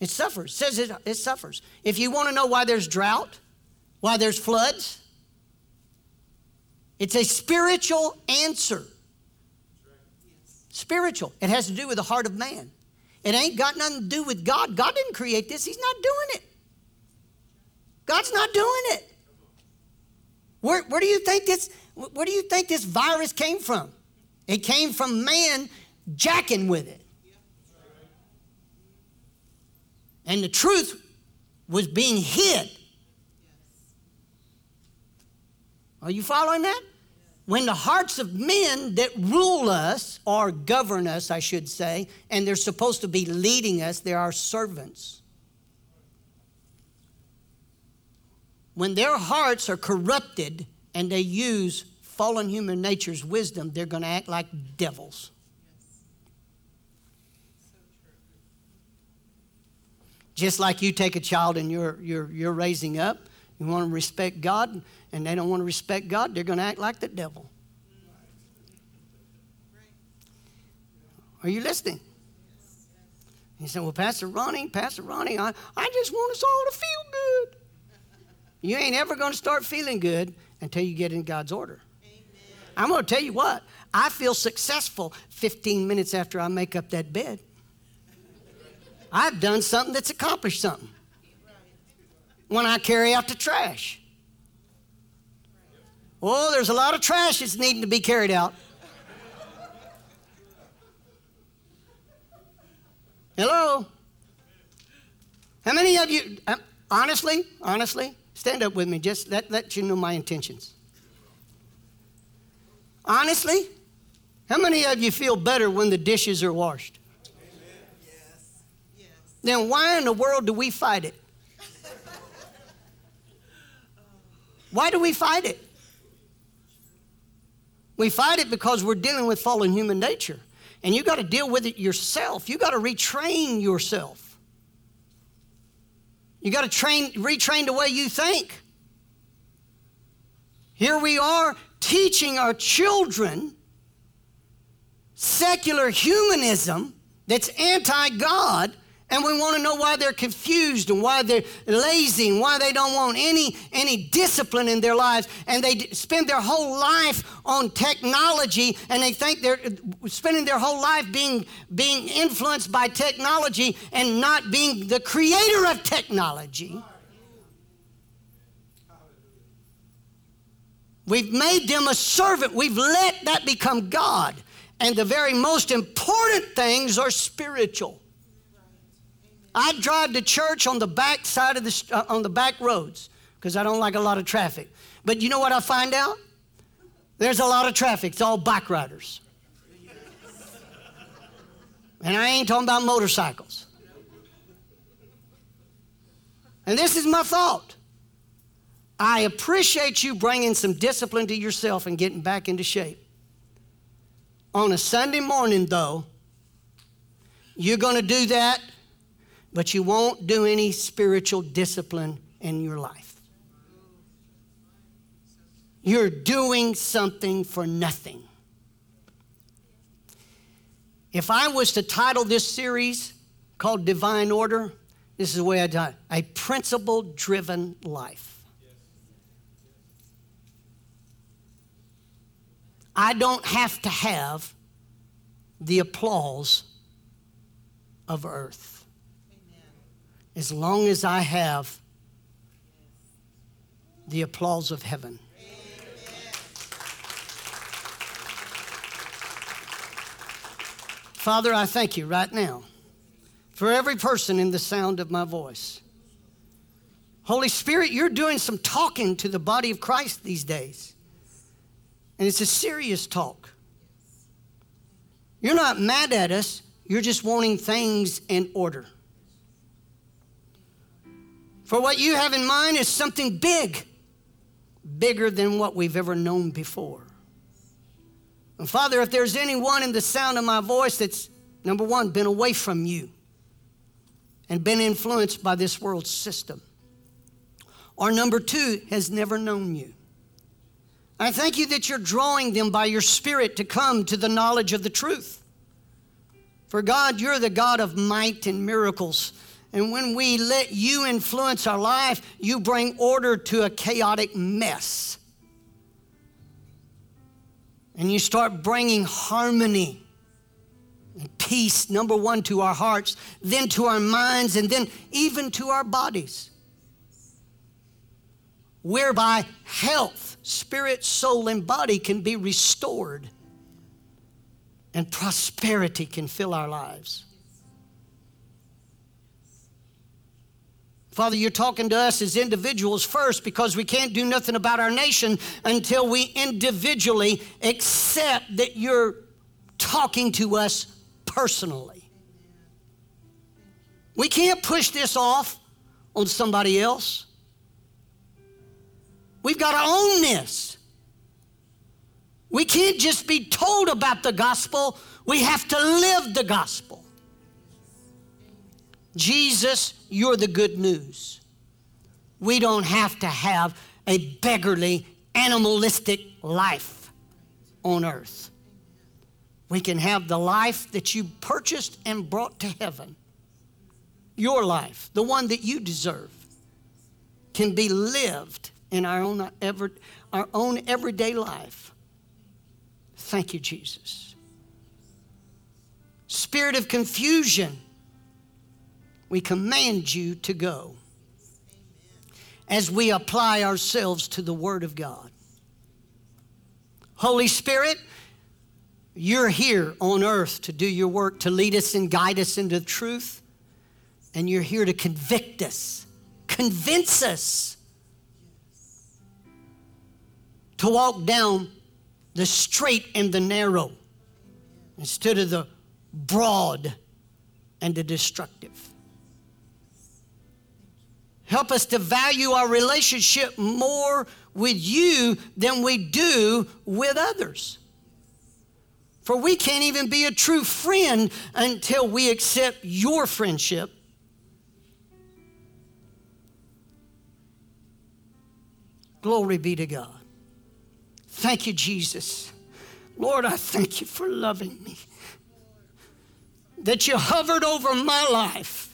It suffers. It says it, it suffers. If you want to know why there's drought, why there's floods, it's a spiritual answer spiritual. It has to do with the heart of man. It ain't got nothing to do with God. God didn't create this, He's not doing it. God's not doing it. Where, where do you think this where do you think this virus came from? It came from man jacking with it. And the truth was being hid. Are you following that? When the hearts of men that rule us or govern us, I should say, and they're supposed to be leading us, they're our servants. When their hearts are corrupted and they use fallen human nature's wisdom, they're going to act like devils. Just like you take a child and you're, you're, you're raising up, you want to respect God, and they don't want to respect God, they're going to act like the devil. Are you listening? He said, Well, Pastor Ronnie, Pastor Ronnie, I, I just want us all to feel good. You ain't ever going to start feeling good until you get in God's order. Amen. I'm going to tell you what, I feel successful 15 minutes after I make up that bed. I've done something that's accomplished something. When I carry out the trash. Oh, there's a lot of trash that's needing to be carried out. Hello? How many of you, uh, honestly, honestly, stand up with me, just let, let you know my intentions. Honestly, how many of you feel better when the dishes are washed? Yes. Yes. Then why in the world do we fight it? Why do we fight it? We fight it because we're dealing with fallen human nature. and you got to deal with it yourself. You got to retrain yourself. You got to train, retrain the way you think. Here we are teaching our children secular humanism that's anti God and we want to know why they're confused and why they're lazy and why they don't want any, any discipline in their lives. And they spend their whole life on technology and they think they're spending their whole life being, being influenced by technology and not being the creator of technology. We've made them a servant. We've let that become God. And the very most important things are spiritual. I drive to church on the back side of the uh, on the back roads because I don't like a lot of traffic. But you know what I find out? There's a lot of traffic. It's all bike riders. And I ain't talking about motorcycles. And this is my thought. I appreciate you bringing some discipline to yourself and getting back into shape. On a Sunday morning, though, you're going to do that but you won't do any spiritual discipline in your life. You're doing something for nothing. If I was to title this series called Divine Order, this is the way I do it a principle driven life. I don't have to have the applause of earth as long as I have the applause of heaven. Father, I thank you right now for every person in the sound of my voice. Holy Spirit, you're doing some talking to the body of Christ these days. And it's a serious talk. You're not mad at us, you're just wanting things in order. For what you have in mind is something big, bigger than what we've ever known before. And Father, if there's anyone in the sound of my voice that's, number one, been away from you and been influenced by this world system, or number two, has never known you. I thank you that you're drawing them by your Spirit to come to the knowledge of the truth. For God, you're the God of might and miracles. And when we let you influence our life, you bring order to a chaotic mess. And you start bringing harmony and peace, number one, to our hearts, then to our minds, and then even to our bodies. Whereby health, spirit, soul, and body can be restored and prosperity can fill our lives. Father, you're talking to us as individuals first because we can't do nothing about our nation until we individually accept that you're talking to us personally. We can't push this off on somebody else. We've got to own this. We can't just be told about the gospel, we have to live the gospel. Jesus, you're the good news. We don't have to have a beggarly, animalistic life on earth. We can have the life that you purchased and brought to heaven. Your life, the one that you deserve, can be lived in our own, ever, our own everyday life. Thank you, Jesus. Spirit of confusion we command you to go as we apply ourselves to the Word of God. Holy Spirit, you're here on earth to do your work, to lead us and guide us into truth, and you're here to convict us, convince us to walk down the straight and the narrow instead of the broad and the destructive. Help us to value our relationship more with you than we do with others. For we can't even be a true friend until we accept your friendship. Glory be to God. Thank you, Jesus. Lord, I thank you for loving me. That you hovered over my life.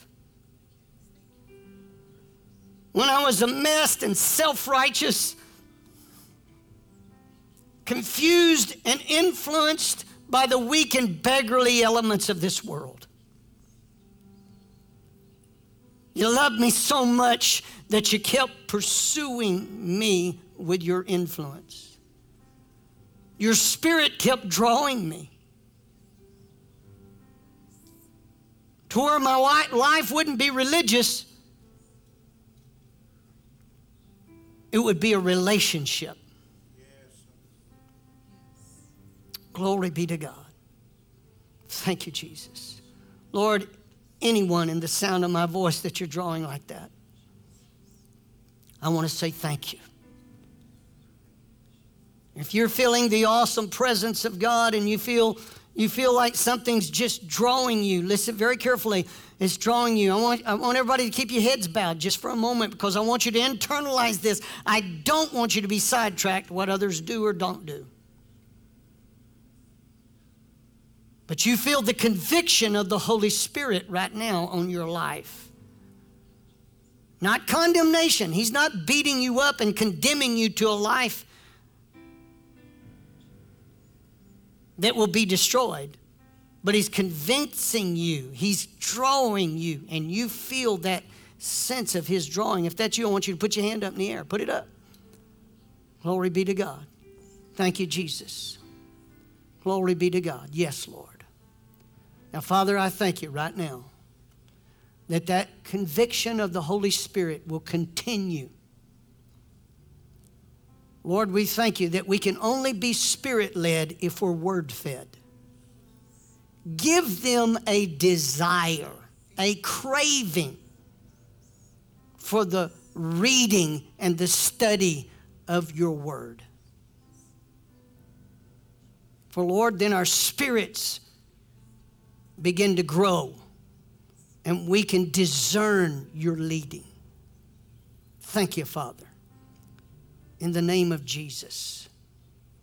When I was a mess and self righteous, confused and influenced by the weak and beggarly elements of this world. You loved me so much that you kept pursuing me with your influence. Your spirit kept drawing me to where my life wouldn't be religious, it would be a relationship. Glory be to God. Thank you, Jesus. Lord, anyone in the sound of my voice that you're drawing like that, I want to say thank you. If you're feeling the awesome presence of God and you feel you feel like something's just drawing you, listen very carefully. It's drawing you. I want, I want everybody to keep your heads bowed just for a moment because I want you to internalize this. I don't want you to be sidetracked what others do or don't do. But you feel the conviction of the Holy Spirit right now on your life. Not condemnation. He's not beating you up and condemning you to a life that will be destroyed. But He's convincing you, He's drawing you, and you feel that sense of His drawing. If that's you, I want you to put your hand up in the air. Put it up. Glory be to God. Thank you, Jesus. Glory be to God. Yes, Lord. Now, Father, I thank you right now that that conviction of the Holy Spirit will continue. Lord, we thank you that we can only be spirit led if we're word fed. Give them a desire, a craving for the reading and the study of your word. For Lord, then our spirits begin to grow and we can discern your leading. Thank you, Father. In the name of Jesus.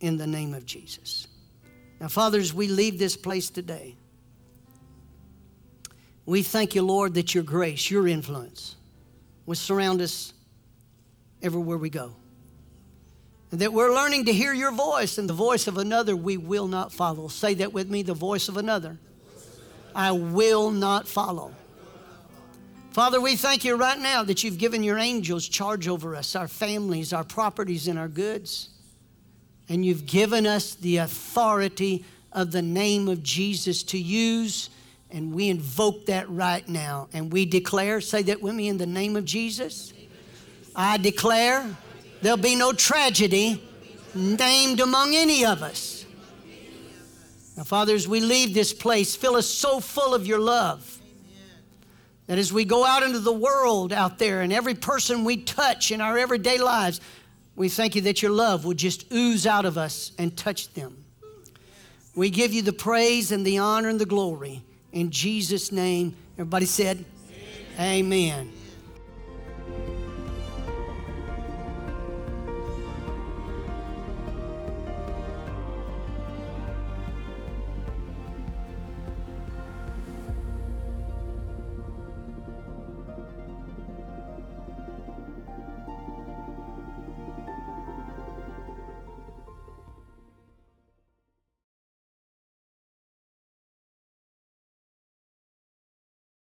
In the name of Jesus. Now, fathers, we leave this place today. We thank you, Lord, that your grace, your influence will surround us everywhere we go. And that we're learning to hear your voice, and the voice of another we will not follow. Say that with me the voice of another I will not follow. Father, we thank you right now that you've given your angels charge over us, our families, our properties, and our goods. And you've given us the authority of the name of Jesus to use, and we invoke that right now. And we declare, say that with me, in the name of Jesus. I declare there'll be no tragedy named among any of us. Now, Father, as we leave this place, fill us so full of your love that as we go out into the world out there and every person we touch in our everyday lives, we thank you that your love would just ooze out of us and touch them. We give you the praise and the honor and the glory. In Jesus' name, everybody said, Amen. Amen.